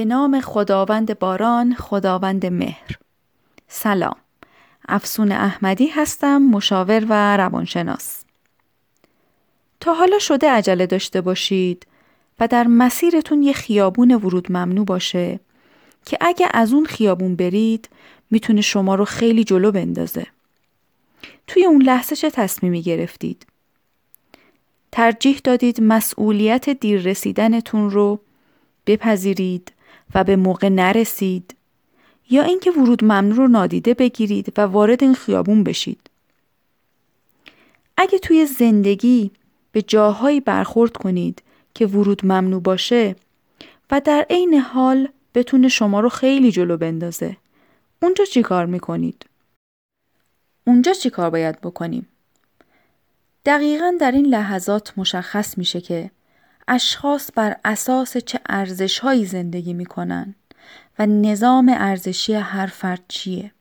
به نام خداوند باران خداوند مهر سلام افسون احمدی هستم مشاور و روانشناس تا حالا شده عجله داشته باشید و در مسیرتون یه خیابون ورود ممنوع باشه که اگه از اون خیابون برید می‌تونه شما رو خیلی جلو بندازه. توی اون لحظه چه تصمیمی گرفتید؟ ترجیح دادید مسئولیت دیر رسیدنتون رو بپذیرید و به موقع نرسید یا اینکه ورود ممنوع رو نادیده بگیرید و وارد این خیابون بشید. اگه توی زندگی به جاهایی برخورد کنید که ورود ممنوع باشه و در عین حال بتونه شما رو خیلی جلو بندازه. اونجا چی کار می‌کنید؟ اونجا چی کار باید بکنیم؟ دقیقا در این لحظات مشخص میشه که اشخاص بر اساس چه ارزش هایی زندگی می‌کنن و نظام ارزشی هر فرد چیه؟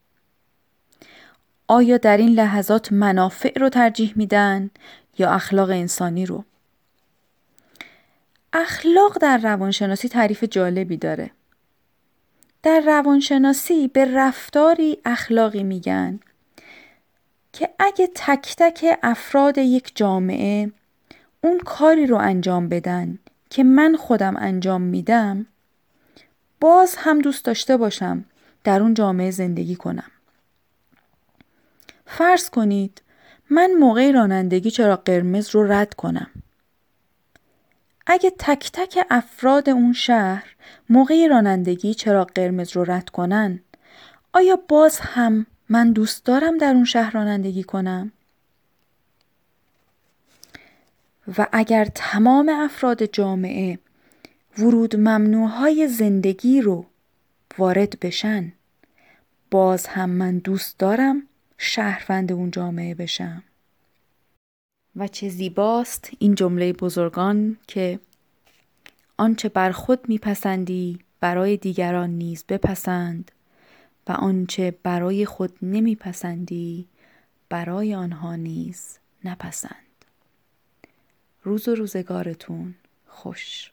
آیا در این لحظات منافع رو ترجیح میدن یا اخلاق انسانی رو؟ اخلاق در روانشناسی تعریف جالبی داره. در روانشناسی به رفتاری اخلاقی میگن که اگه تک تک افراد یک جامعه اون کاری رو انجام بدن که من خودم انجام میدم باز هم دوست داشته باشم در اون جامعه زندگی کنم. فرض کنید من موقع رانندگی چرا قرمز رو رد کنم. اگه تک تک افراد اون شهر موقع رانندگی چرا قرمز رو رد کنن آیا باز هم من دوست دارم در اون شهر رانندگی کنم؟ و اگر تمام افراد جامعه ورود ممنوعهای زندگی رو وارد بشن باز هم من دوست دارم شهروند اون جامعه بشم. و چه زیباست این جمله بزرگان که آنچه بر خود میپسندی برای دیگران نیز بپسند و آنچه برای خود نمیپسندی برای آنها نیز نپسند. روز و روزگارتون خوش.